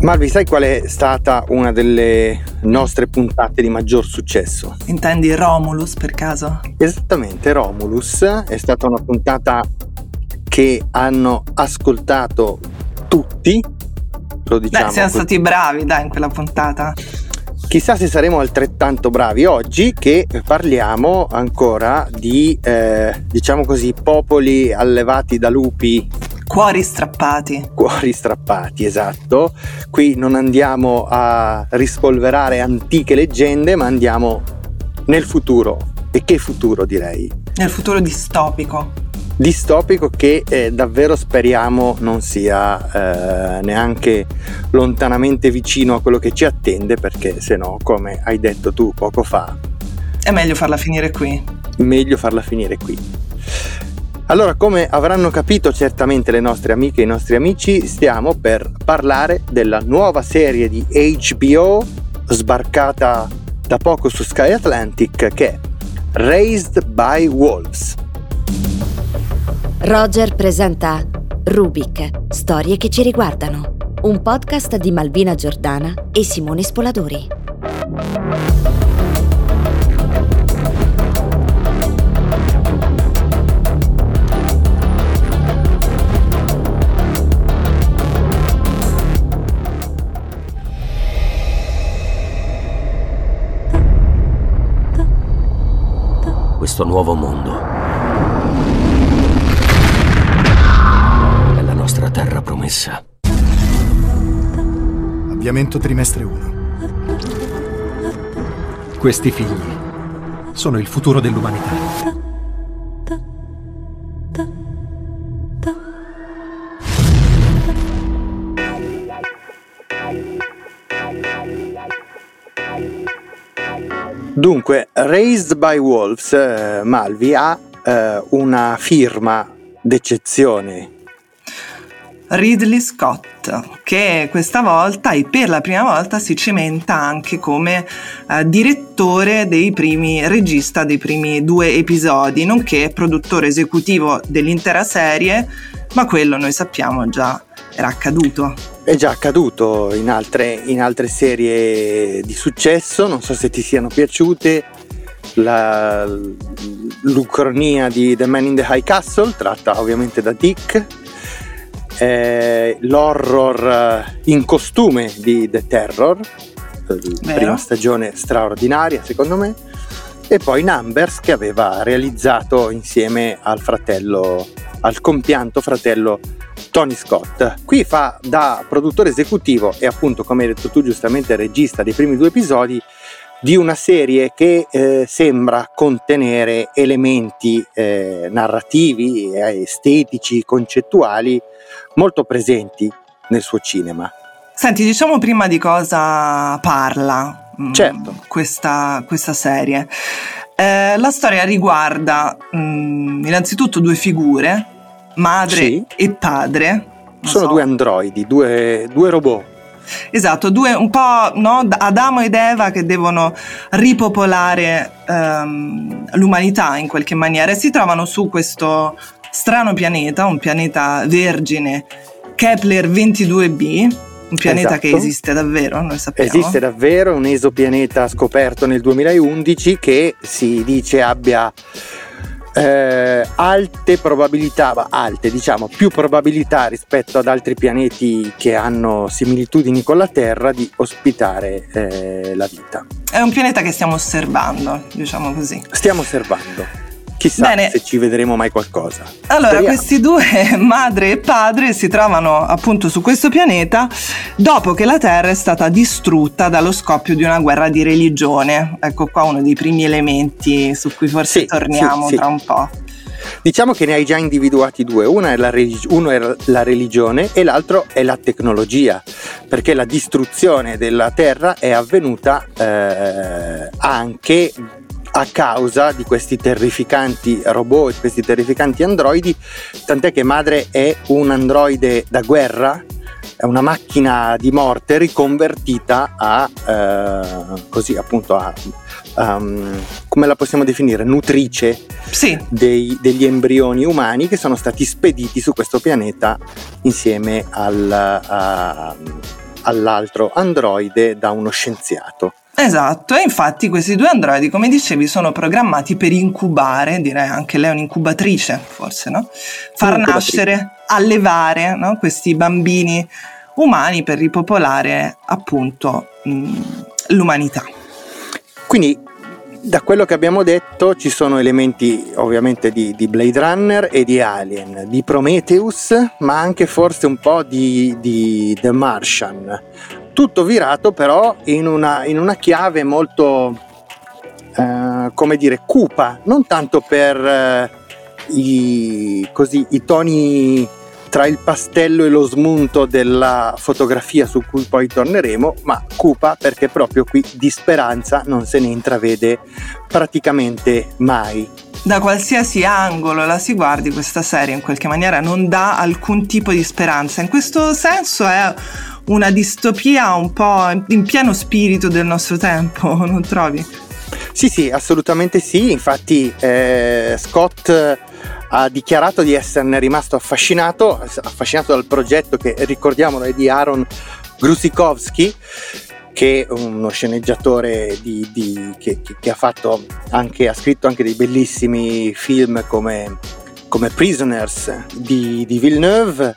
Malvi, sai qual è stata una delle nostre puntate di maggior successo? Intendi Romulus per caso? Esattamente, Romulus è stata una puntata che hanno ascoltato tutti, lo diciamo. Beh, siamo stati bravi, dai, in quella puntata. Chissà se saremo altrettanto bravi oggi che parliamo ancora di, eh, diciamo così, popoli allevati da lupi Cuori strappati. Cuori strappati, esatto. Qui non andiamo a rispolverare antiche leggende, ma andiamo nel futuro. E che futuro direi? Nel futuro distopico. Distopico che eh, davvero speriamo non sia eh, neanche lontanamente vicino a quello che ci attende, perché se no, come hai detto tu poco fa, è meglio farla finire qui. Meglio farla finire qui. Allora, come avranno capito certamente le nostre amiche e i nostri amici, stiamo per parlare della nuova serie di HBO sbarcata da poco su Sky Atlantic che è Raised by Wolves. Roger presenta Rubik, storie che ci riguardano, un podcast di Malvina Giordana e Simone Spoladori. questo nuovo mondo. Promessa. Avviamento trimestre 1. Questi figli sono il futuro dell'umanità. Dunque, Raised by Wolves, eh, Malvi, ha eh, una firma d'eccezione. Ridley Scott, che questa volta e per la prima volta si cimenta anche come eh, direttore dei primi, regista dei primi due episodi, nonché produttore esecutivo dell'intera serie, ma quello noi sappiamo già era accaduto. È già accaduto in altre, in altre serie di successo, non so se ti siano piaciute. La, l'ucronia di The Man in the High Castle, tratta ovviamente da Dick, eh, l'horror in costume di The Terror, Vero. prima stagione straordinaria secondo me, e poi Numbers che aveva realizzato insieme al fratello, al compianto fratello Tony Scott. Qui fa da produttore esecutivo e appunto, come hai detto tu giustamente, regista dei primi due episodi di una serie che eh, sembra contenere elementi eh, narrativi, eh, estetici, concettuali molto presenti nel suo cinema. Senti, diciamo prima di cosa parla mm, certo. questa, questa serie. Eh, la storia riguarda mh, mm, innanzitutto due figure madre sì. e padre. Sono so. due androidi, due, due robot. Esatto, due un po' no, Adamo ed Eva che devono ripopolare um, l'umanità in qualche maniera e si trovano su questo strano pianeta, un pianeta vergine, Kepler 22b, un pianeta esatto. che esiste davvero, noi sappiamo. Esiste davvero, un esopianeta scoperto nel 2011 che si dice abbia eh, alte probabilità, alte diciamo più probabilità rispetto ad altri pianeti che hanno similitudini con la Terra di ospitare eh, la vita. È un pianeta che stiamo osservando, diciamo così. Stiamo osservando. Chissà Bene. se ci vedremo mai qualcosa. Allora, Speriamo. questi due, madre e padre, si trovano appunto su questo pianeta dopo che la Terra è stata distrutta dallo scoppio di una guerra di religione. Ecco qua uno dei primi elementi su cui forse sì, torniamo sì, tra sì. un po'. Diciamo che ne hai già individuati due, Una è religi- uno è la religione e l'altro è la tecnologia, perché la distruzione della Terra è avvenuta eh, anche a causa di questi terrificanti robot questi terrificanti androidi, tant'è che Madre è un androide da guerra, è una macchina di morte riconvertita a, eh, così appunto a um, come la possiamo definire, nutrice sì. dei, degli embrioni umani che sono stati spediti su questo pianeta insieme al, a, all'altro androide da uno scienziato. Esatto, e infatti questi due androidi, come dicevi, sono programmati per incubare, direi anche lei è un'incubatrice, forse, no? Far nascere, allevare no? questi bambini umani per ripopolare appunto mh, l'umanità. Quindi da quello che abbiamo detto ci sono elementi ovviamente di, di, Blade Runner e di Alien, di Prometheus, ma anche forse un po' di, di The Martian. Tutto virato però in una, in una chiave molto, eh, come dire, cupa, non tanto per eh, i, così, i toni tra il pastello e lo smunto della fotografia su cui poi torneremo, ma cupa perché proprio qui di speranza non se ne intravede praticamente mai. Da qualsiasi angolo la si guardi, questa serie in qualche maniera non dà alcun tipo di speranza. In questo senso è una distopia un po' in pieno spirito del nostro tempo, non trovi? Sì, sì, assolutamente sì. Infatti eh, Scott ha dichiarato di esserne rimasto affascinato, affascinato dal progetto che ricordiamolo è di Aaron Grusikowski che uno sceneggiatore di, di, che, che, ha, anche, ha scritto anche dei bellissimi film come, come Prisoners di, di Villeneuve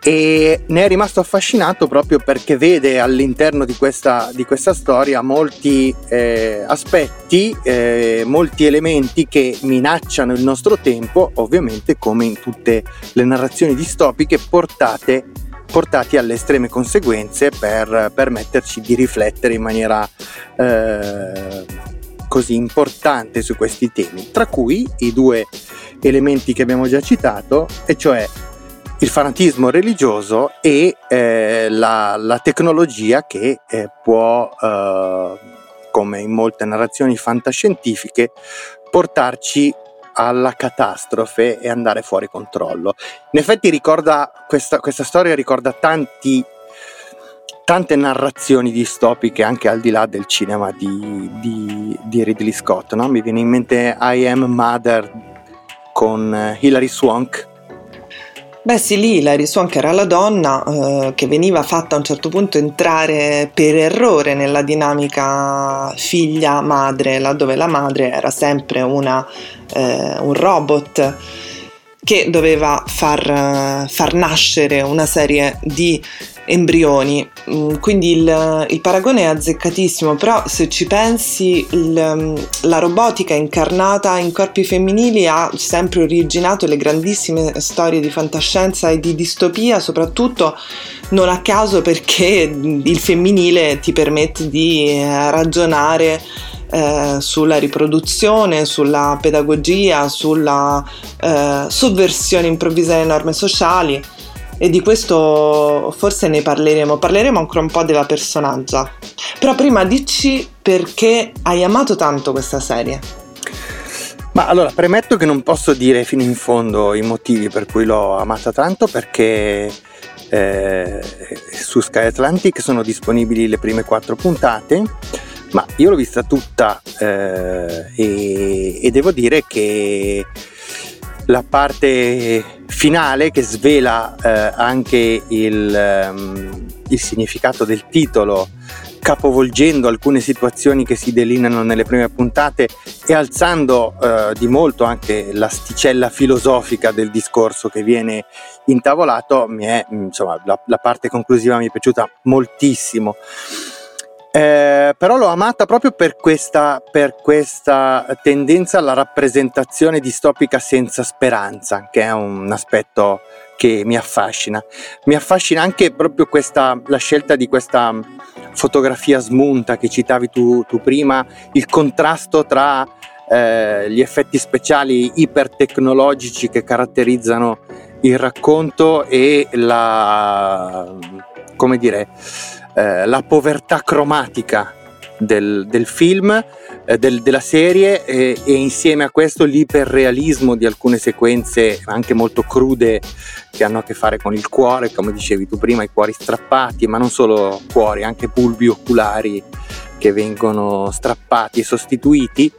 e ne è rimasto affascinato proprio perché vede all'interno di questa, di questa storia molti eh, aspetti, eh, molti elementi che minacciano il nostro tempo, ovviamente come in tutte le narrazioni distopiche portate, portati alle estreme conseguenze per permetterci di riflettere in maniera eh, così importante su questi temi, tra cui i due elementi che abbiamo già citato, e cioè il fanatismo religioso e eh, la, la, tecnologia che eh, può, eh, come in molte narrazioni fantascientifiche, portarci alla catastrofe e andare fuori controllo. In effetti ricorda, questa, questa storia ricorda tanti, tante narrazioni distopiche anche al di là del cinema di, di, di Ridley Scott. No? Mi viene in mente I Am Mother con eh, Hilary Swank Beh sì, lì Hilary Swank era la donna eh, che veniva fatta a un certo punto entrare per errore nella dinamica figlia-madre, laddove la madre era sempre una, eh, un robot che doveva far, far, nascere una serie di embrioni. Mm, quindi il, il, paragone è azzeccatissimo, però se ci pensi il, la robotica incarnata in corpi femminili ha sempre originato le grandissime storie di fantascienza e di distopia, soprattutto non a caso perché il femminile ti permette di eh, ragionare eh, sulla riproduzione, sulla pedagogia, sulla eh, sovversione improvvisa delle norme sociali e di questo forse ne parleremo, parleremo ancora un po' della personaggia. Però prima dici perché hai amato tanto questa serie. Ma allora, premetto che non posso dire fino in fondo i motivi per cui l'ho amata tanto perché eh, su Sky Atlantic sono disponibili le prime quattro puntate ma io l'ho vista tutta eh, e, e, devo dire che la parte finale che svela eh, anche il, um, il, significato del titolo, capovolgendo alcune situazioni che si delineano nelle prime puntate e alzando eh, di molto anche l'asticella filosofica del discorso che viene intavolato, mi è, insomma, la, la parte conclusiva mi è piaciuta moltissimo. Eh, però l'ho amata proprio per questa, per questa, tendenza alla rappresentazione distopica senza speranza, che è un aspetto che mi affascina. Mi affascina anche proprio questa, la scelta di questa fotografia smunta che citavi tu, tu prima, il contrasto tra eh, gli effetti speciali ipertecnologici che caratterizzano il racconto e la, come dire, eh, la povertà cromatica del, del film, eh, del, della serie e, insieme a questo l'iperrealismo di alcune sequenze anche molto crude che hanno a che fare con il cuore, come dicevi tu prima, i cuori strappati, ma non solo cuori, anche bulbi oculari che vengono strappati e sostituiti.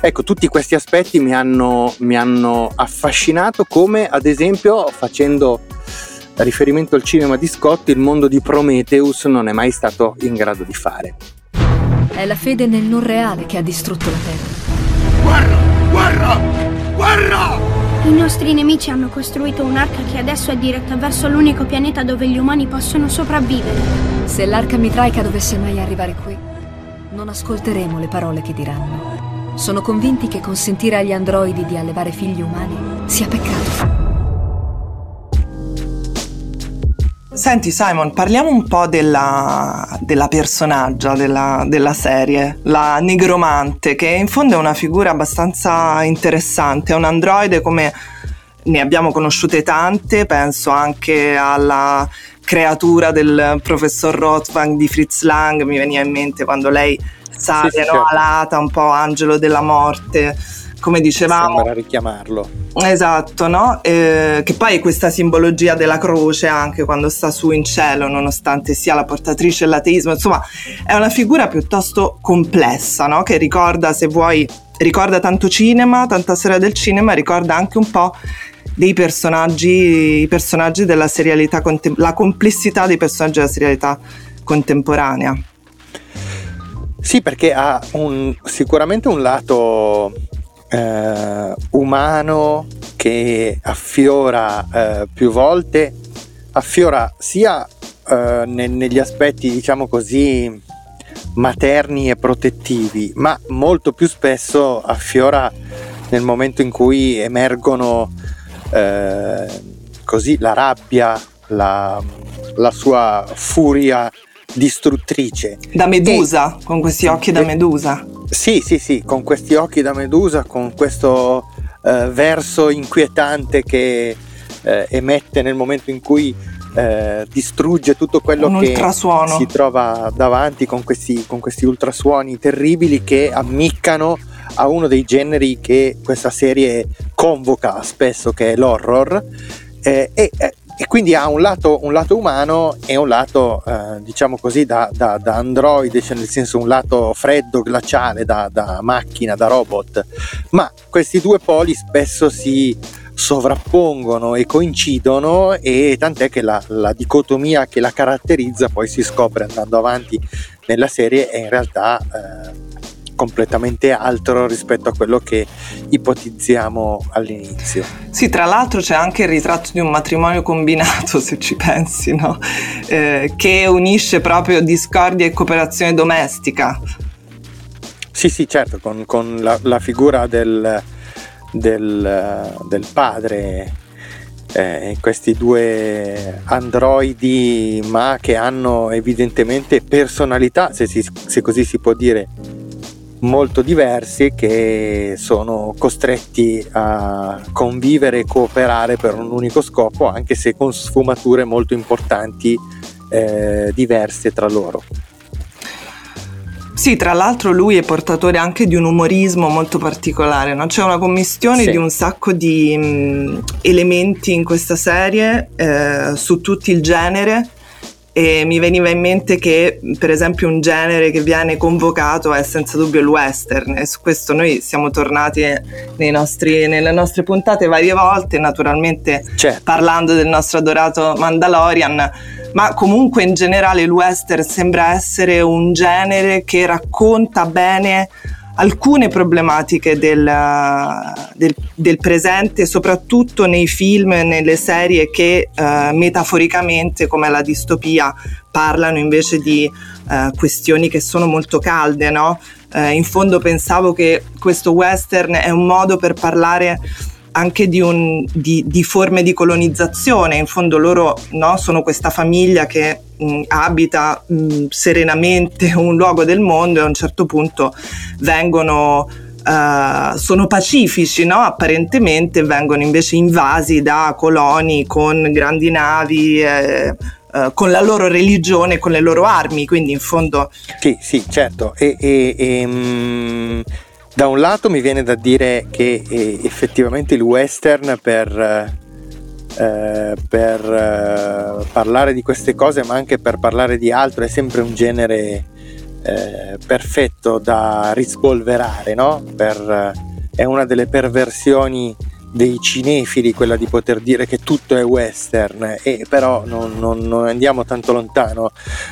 Ecco, tutti questi aspetti mi hanno, mi hanno affascinato come ad esempio facendo riferimento al cinema di Scott, il mondo di Prometheus non è mai stato in grado di fare. È la fede nel non reale che ha distrutto la Terra. Guerra! Guerra! Guerra! I nostri nemici hanno costruito un'arca che adesso è diretta verso l'unico pianeta dove gli umani possono sopravvivere. Se l'arca mitraica dovesse mai arrivare qui, non ascolteremo le parole che diranno. Sono convinti che consentire agli androidi di allevare figli umani sia peccato. Senti Simon, parliamo un po' della, della personaggia della, della, serie, la negromante, che in fondo è una figura abbastanza interessante, è un androide come ne abbiamo conosciute tante, penso anche alla creatura del professor Rothwang di Fritz Lang, mi veniva in mente quando lei sale sì, sì, certo. alata, un po' angelo della morte come dicevamo. Sembra richiamarlo. Esatto, no? Eh, che poi questa simbologia della croce anche quando sta su in cielo, nonostante sia la portatrice dell'ateismo, insomma, è una figura piuttosto complessa, no? Che ricorda, se vuoi, ricorda tanto cinema, tanta storia del cinema, ricorda anche un po' dei personaggi, i personaggi della serialità, la complessità dei personaggi della serialità contemporanea. Sì, perché ha un, sicuramente un lato eh, umano che affiora eh, più volte, affiora sia eh, ne, negli aspetti diciamo così materni e protettivi, ma molto più spesso affiora nel momento in cui emergono eh, così la rabbia, la, la sua furia distruttrice. Da medusa, e, con questi occhi da medusa. Sì, sì, sì, con questi occhi da medusa, con questo eh, verso inquietante che eh, emette nel momento in cui eh, distrugge tutto quello Un che ultrasuono. si trova davanti con questi, con questi ultrasuoni terribili che ammiccano a uno dei generi che questa serie convoca spesso, che è l'horror. Eh, e eh, e quindi ha un lato, un lato umano e un lato, eh, diciamo così, da, da, da, androide, cioè nel senso un lato freddo, glaciale, da, da macchina, da robot. Ma questi due poli spesso si sovrappongono e coincidono e tant'è che la, la, dicotomia che la caratterizza poi si scopre andando avanti nella serie è in realtà eh, completamente altro rispetto a quello che ipotizziamo all'inizio. Sì, tra l'altro c'è anche il ritratto di un matrimonio combinato, se ci pensi, no? eh, che unisce proprio discordia e cooperazione domestica. Sì, sì, certo, con, con la, la, figura del, del, del padre eh, questi due androidi ma che hanno evidentemente personalità se, si, se così si può dire molto diversi che sono costretti a convivere e cooperare per un unico scopo, anche se con sfumature molto importanti eh, diverse tra loro. Sì, tra l'altro lui è portatore anche di un umorismo molto particolare, no? c'è una commistione sì. di un sacco di mh, elementi in questa serie eh, su tutto il genere e mi veniva in mente che per esempio un genere che viene convocato è senza dubbio il western e su questo noi siamo tornati nostri, nelle nostre puntate varie volte naturalmente certo. parlando del nostro adorato Mandalorian ma comunque in generale il western sembra essere un genere che racconta bene alcune problematiche del, del, del, presente, soprattutto nei film e nelle serie che eh, metaforicamente, come la distopia, parlano invece di eh, questioni che sono molto calde. No? Eh, in fondo pensavo che questo western è un modo per parlare anche di, un, di, di, forme di colonizzazione. In fondo loro no, sono questa famiglia che mh, abita mh, serenamente un luogo del mondo e a un certo punto vengono... Uh, sono pacifici, no? apparentemente vengono invece invasi da coloni con grandi navi, eh, uh, con la loro religione, con le loro armi, quindi in fondo... Sì, sì, certo. E, e, e, mh da un lato mi viene da dire che eh, effettivamente il western per, eh, per eh, parlare di queste cose, ma anche per parlare di altro, è sempre un genere eh, perfetto da rispolverare, no? Per, è una delle perversioni dei cinefili quella di poter dire che tutto è western e però non, non, non andiamo tanto lontano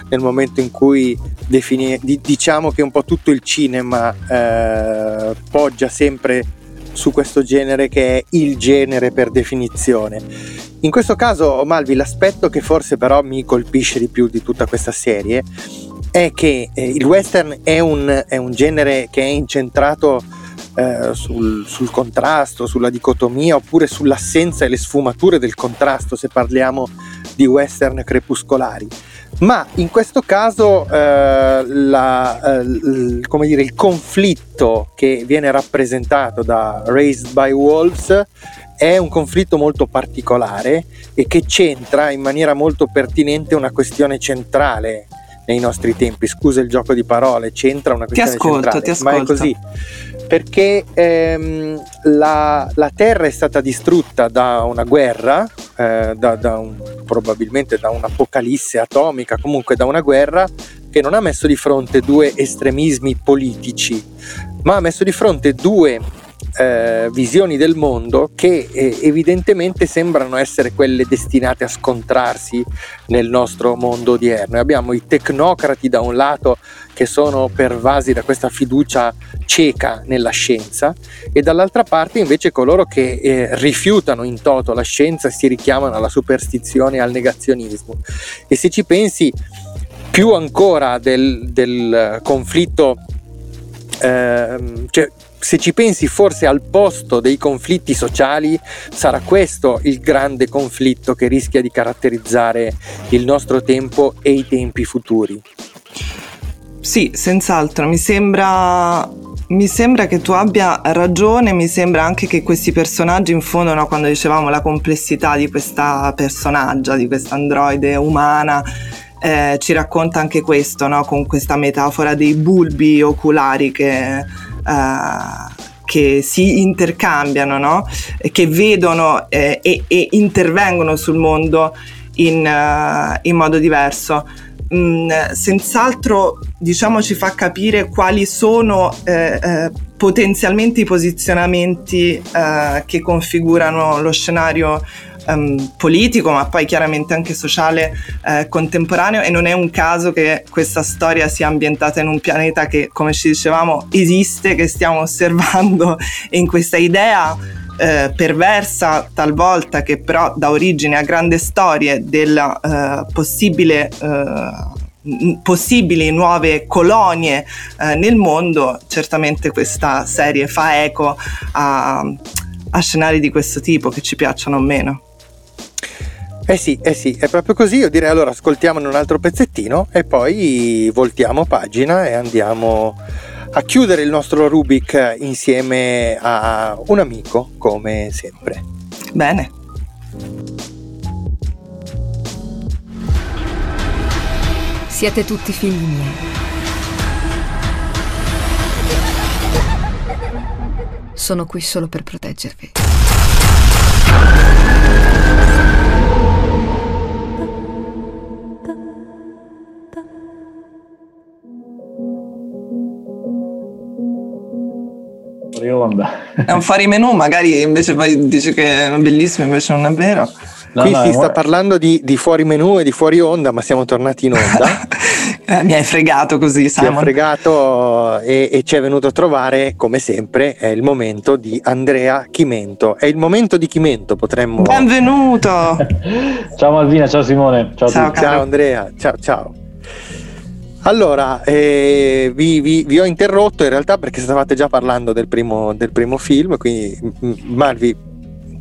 nel momento in cui defini, diciamo che un po' tutto il cinema eh, poggia sempre su questo genere che è il genere per definizione. In questo caso, Malvi, l'aspetto che forse però mi colpisce di più di tutta questa serie è che eh, il western è un, è un, genere che è incentrato eh, sul, sul, contrasto, sulla dicotomia oppure sull'assenza e le sfumature del contrasto se parliamo di western crepuscolari. Ma in questo caso eh, la, eh, dire, il conflitto che viene rappresentato da Raised by Wolves è un conflitto molto particolare e che centra in maniera molto pertinente una questione centrale nei nostri tempi. Scusa il gioco di parole, c'entra una questione ti ascolto, centrale, ti ascolto. ma è così. Perché ehm, la, la, Terra è stata distrutta da una guerra, eh, da, da un, probabilmente da un'apocalisse atomica, comunque da una guerra che non ha messo di fronte due estremismi politici, ma ha messo di fronte due eh, visioni del mondo che eh, evidentemente sembrano essere quelle destinate a scontrarsi nel nostro mondo odierno. abbiamo i tecnocrati da un lato che sono pervasi da questa fiducia cieca nella scienza e dall'altra parte invece coloro che eh, rifiutano in toto la scienza si richiamano alla superstizione e al negazionismo. E se ci pensi più ancora del, del conflitto eh, cioè, se ci pensi forse al posto dei conflitti sociali, sarà questo il grande conflitto che rischia di caratterizzare il nostro tempo e i tempi futuri. Sì, senz'altro, mi sembra, mi sembra che tu abbia ragione, mi sembra anche che questi personaggi infondono, quando dicevamo la complessità di questa personaggia, di questa androide umana, eh, ci racconta anche questo, no? con questa metafora dei bulbi oculari che uh, che si intercambiano, no? che vedono eh, e, e, intervengono sul mondo in, uh, in modo diverso. Mm, senz'altro diciamo ci fa capire quali sono eh, eh, potenzialmente i posizionamenti eh, che configurano lo scenario um, politico, ma poi chiaramente anche sociale eh, contemporaneo e non è un caso che questa storia sia ambientata in un pianeta che, come ci dicevamo, esiste, che stiamo osservando in questa idea eh, perversa talvolta che però dà origine a grandi storie della eh, possibile eh, possibili nuove colonie eh, nel mondo, certamente questa serie fa eco a, a, scenari di questo tipo che ci piacciono o meno. Eh sì, eh sì, è proprio così. Io direi allora ascoltiamone un altro pezzettino e poi voltiamo pagina e andiamo a chiudere il nostro Rubik insieme a un amico, come sempre. Bene. Siete tutti figli miei. Sono qui solo per proteggervi. Onda. È un fuori menù, magari invece poi dice che è bellissimo, invece non è vero. No, Qui no, si sta parlando di, di, fuori menù e di fuori onda, ma siamo tornati in onda. eh, mi hai fregato così, Simon. Mi ha fregato e, e, ci è venuto a trovare, come sempre, è il momento di Andrea Chimento. È il momento di Chimento, potremmo... Benvenuto! ciao Malvina, ciao Simone. Ciao, ciao, ciao Andrea, ciao ciao. Allora, eh, vi, vi, vi, ho interrotto in realtà perché stavate già parlando del primo, del primo film, quindi Marvi,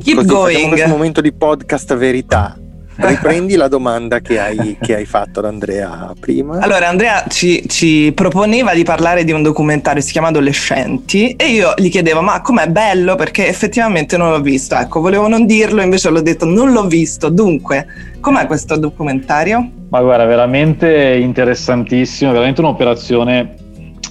Keep così, going. questo momento di podcast verità. Riprendi la domanda che hai, che hai, fatto ad Andrea prima. Allora, Andrea ci, ci, proponeva di parlare di un documentario, si chiama Adolescenti, e io gli chiedevo: Ma com'è bello? Perché effettivamente non l'ho visto. Ecco, volevo non dirlo, invece l'ho detto: Non l'ho visto. Dunque, com'è questo documentario? Ma guarda, veramente interessantissimo, veramente un'operazione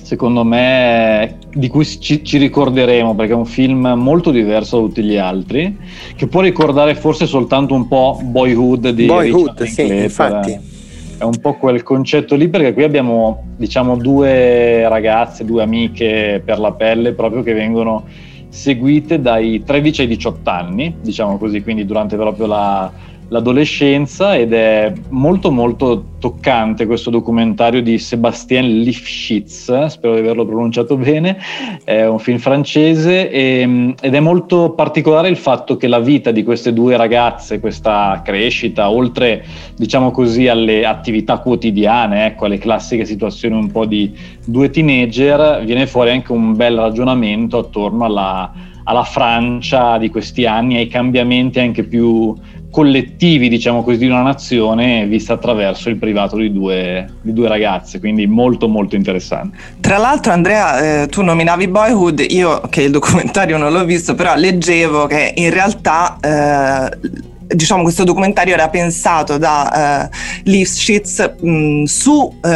secondo me di cui ci, ci, ricorderemo perché è un film molto diverso da tutti gli altri che può ricordare forse soltanto un po' Boyhood di Boyhood, sì, infatti. È un po' quel concetto lì perché qui abbiamo diciamo due ragazze, due amiche per la pelle proprio che vengono seguite dai 13 ai 18 anni, diciamo così, quindi durante proprio la, l'adolescenza ed è molto molto toccante questo documentario di Sébastien Lifshitz, spero di averlo pronunciato bene, è un film francese e, ed è molto particolare il fatto che la vita di queste due ragazze, questa crescita, oltre diciamo così alle attività quotidiane, ecco, alle classiche situazioni un po' di due teenager, viene fuori anche un bel ragionamento attorno alla, alla Francia di questi anni, ai cambiamenti anche più collettivi, diciamo così, di una nazione vista attraverso il privato di due, di due ragazze, quindi molto molto interessante. Tra l'altro Andrea, eh, tu nominavi Boyhood, io che il documentario non l'ho visto, però leggevo che in realtà eh, diciamo, questo documentario era pensato da uh, Lifshitz mh, su uh,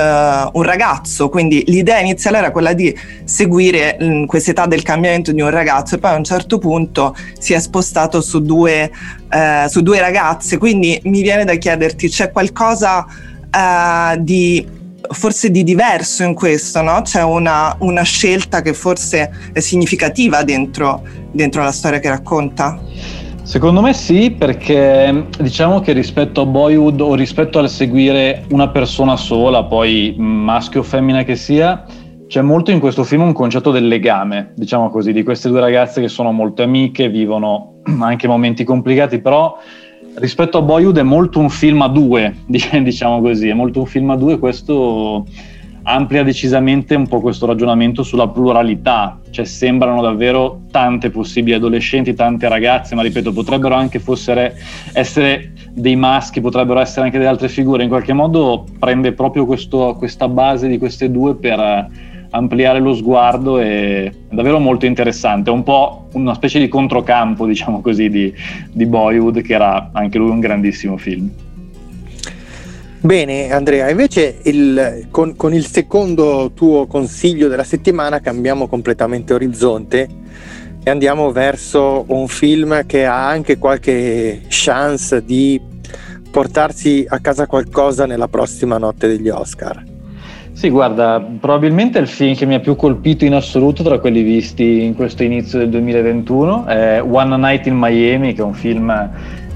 un ragazzo, quindi l'idea iniziale era quella di seguire mh, quest'età del cambiamento di un ragazzo e poi a un certo punto si è spostato su due, uh, su due ragazze, quindi mi viene da chiederti, c'è qualcosa di forse di diverso in questo, no? C'è una, una, scelta che forse è significativa dentro, dentro la storia che racconta? Secondo me sì, perché diciamo che rispetto a Boyhood o rispetto al seguire una persona sola, poi maschio o femmina che sia, c'è molto in questo film un concetto del legame, diciamo così, di queste due ragazze che sono molto amiche, vivono anche momenti complicati, però rispetto a Boyhood è molto un film a due, diciamo così, è molto un film a due, questo amplia decisamente un po' questo ragionamento sulla pluralità, cioè sembrano davvero tante possibili adolescenti, tante ragazze, ma ripeto, potrebbero anche fossere, essere dei maschi, potrebbero essere anche delle altre figure, in qualche modo prende proprio questo, questa base di queste due per ampliare lo sguardo è davvero molto interessante, è un po' una specie di controcampo, diciamo così, di, di Boyhood, che era anche lui un grandissimo film. Bene Andrea, invece il, con, con, il secondo tuo consiglio della settimana cambiamo completamente orizzonte e andiamo verso un film che ha anche qualche chance di portarsi a casa qualcosa nella prossima notte degli Oscar. Sì, guarda, probabilmente il film che mi ha più colpito in assoluto tra quelli visti in questo inizio del 2021 è One Night in Miami, che è un film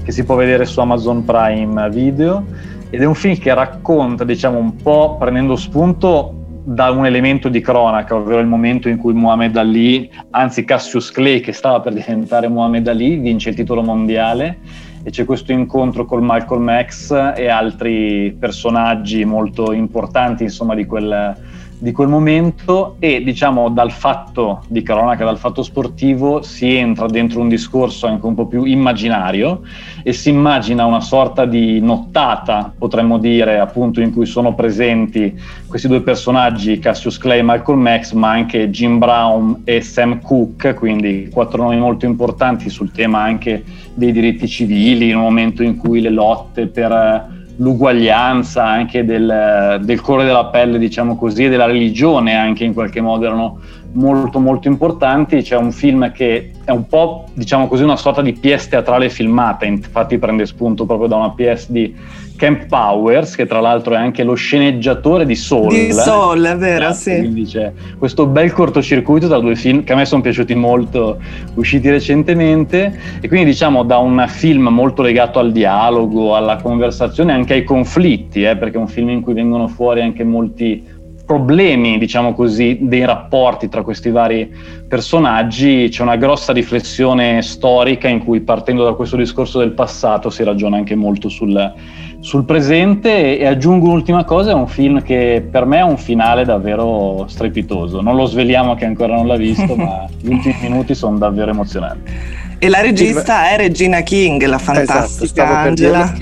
che si può vedere su Amazon Prime Video ed è un film che racconta, diciamo, un po' prendendo spunto da un elemento di cronaca, ovvero il momento in cui Muhammad Ali, anzi Cassius Clay, che stava per diventare Muhammad Ali, vince il titolo mondiale. E c'è questo incontro con Malcolm X e altri personaggi molto importanti, insomma, di quel, di quel momento e diciamo dal fatto di cronaca, dal fatto sportivo si entra dentro un discorso anche un po' più immaginario e si immagina una sorta di nottata, potremmo dire, appunto in cui sono presenti questi due personaggi, Cassius Clay e Malcolm X, ma anche Jim Brown e Sam Cooke, quindi quattro nomi molto importanti sul tema anche dei diritti civili, in un momento in cui le lotte per l'uguaglianza anche del, del colore della pelle, diciamo così, e della religione anche in qualche modo erano molto molto importanti. C'è un film che è un po', diciamo così, una sorta di pièce teatrale filmata, infatti prende spunto proprio da una pièce di Camp Powers, che tra l'altro è anche lo sceneggiatore di Soul. Di Soul, è vero, esatto, sì. Quindi c'è questo bel cortocircuito tra due film che a me sono piaciuti molto, usciti recentemente, e quindi diciamo da un film molto legato al dialogo, alla conversazione, anche ai conflitti, eh, perché è un film in cui vengono fuori anche molti problemi, diciamo così, dei rapporti tra questi vari personaggi, c'è una grossa riflessione storica in cui partendo da questo discorso del passato si ragiona anche molto sul, sul presente e, e, aggiungo un'ultima cosa, è un film che per me è un finale davvero strepitoso, non lo sveliamo che ancora non l'ha visto, ma gli ultimi minuti sono davvero emozionanti. E la regista è Regina King, la esatto, fantastica esatto, Angela,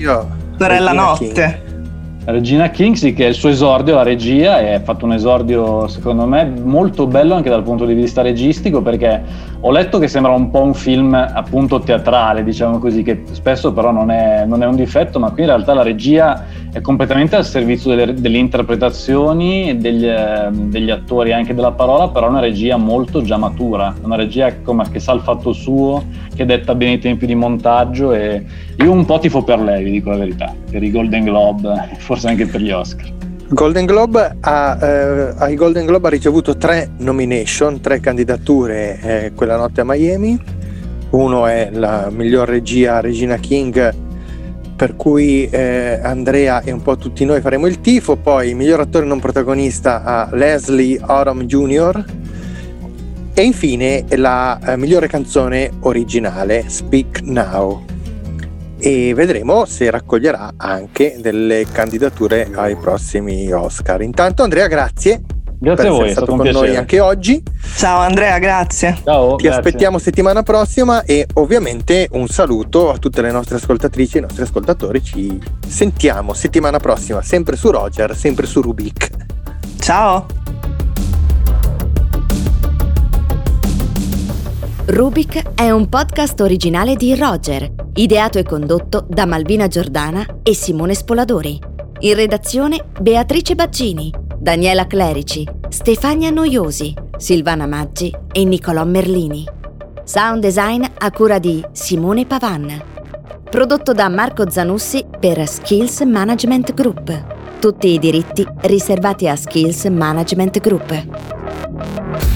sorella Notte. King. Regina Kingsley che è il suo esordio alla regia e ha fatto un esordio secondo me molto bello anche dal punto di vista registico perché ho letto che sembra un po' un film appunto teatrale diciamo così che spesso però non è, non è un difetto ma qui in realtà la regia è completamente al servizio delle, delle interpretazioni degli, degli, attori anche della parola, però è una regia molto già matura, una regia come, che sa il fatto suo, che detta bene i tempi di montaggio e io un po' tifo per lei, vi dico la verità, per i Golden Globe, forse anche per gli Oscar. Golden Globe ha, eh, ai Golden Globe ha ricevuto tre nomination, tre candidature eh, quella notte a Miami. Uno è la miglior regia Regina King per cui eh, Andrea e un po' tutti noi faremo il tifo, poi il miglior attore non protagonista a Leslie Oram Jr. e infine la eh, migliore canzone originale Speak Now e vedremo se raccoglierà anche delle candidature ai prossimi Oscar. Intanto Andrea grazie Grazie a voi, è stato con piacere. noi anche oggi. Ciao Andrea, grazie. Ciao, Ti grazie. aspettiamo settimana prossima e ovviamente un saluto a tutte le nostre ascoltatrici e i nostri ascoltatori. Ci sentiamo settimana prossima, sempre su Roger, sempre su Rubik. Ciao. Rubik è un podcast originale di Roger, ideato e condotto da Malvina Giordana e Simone Spoladori. In redazione Beatrice Baccini. Daniela Clerici, Stefania Noiosi, Silvana Maggi e Nicolò Merlini. Sound design a cura di Simone Pavan. Prodotto da Marco Zanussi per Skills Management Group. Tutti i diritti riservati a Skills Management Group.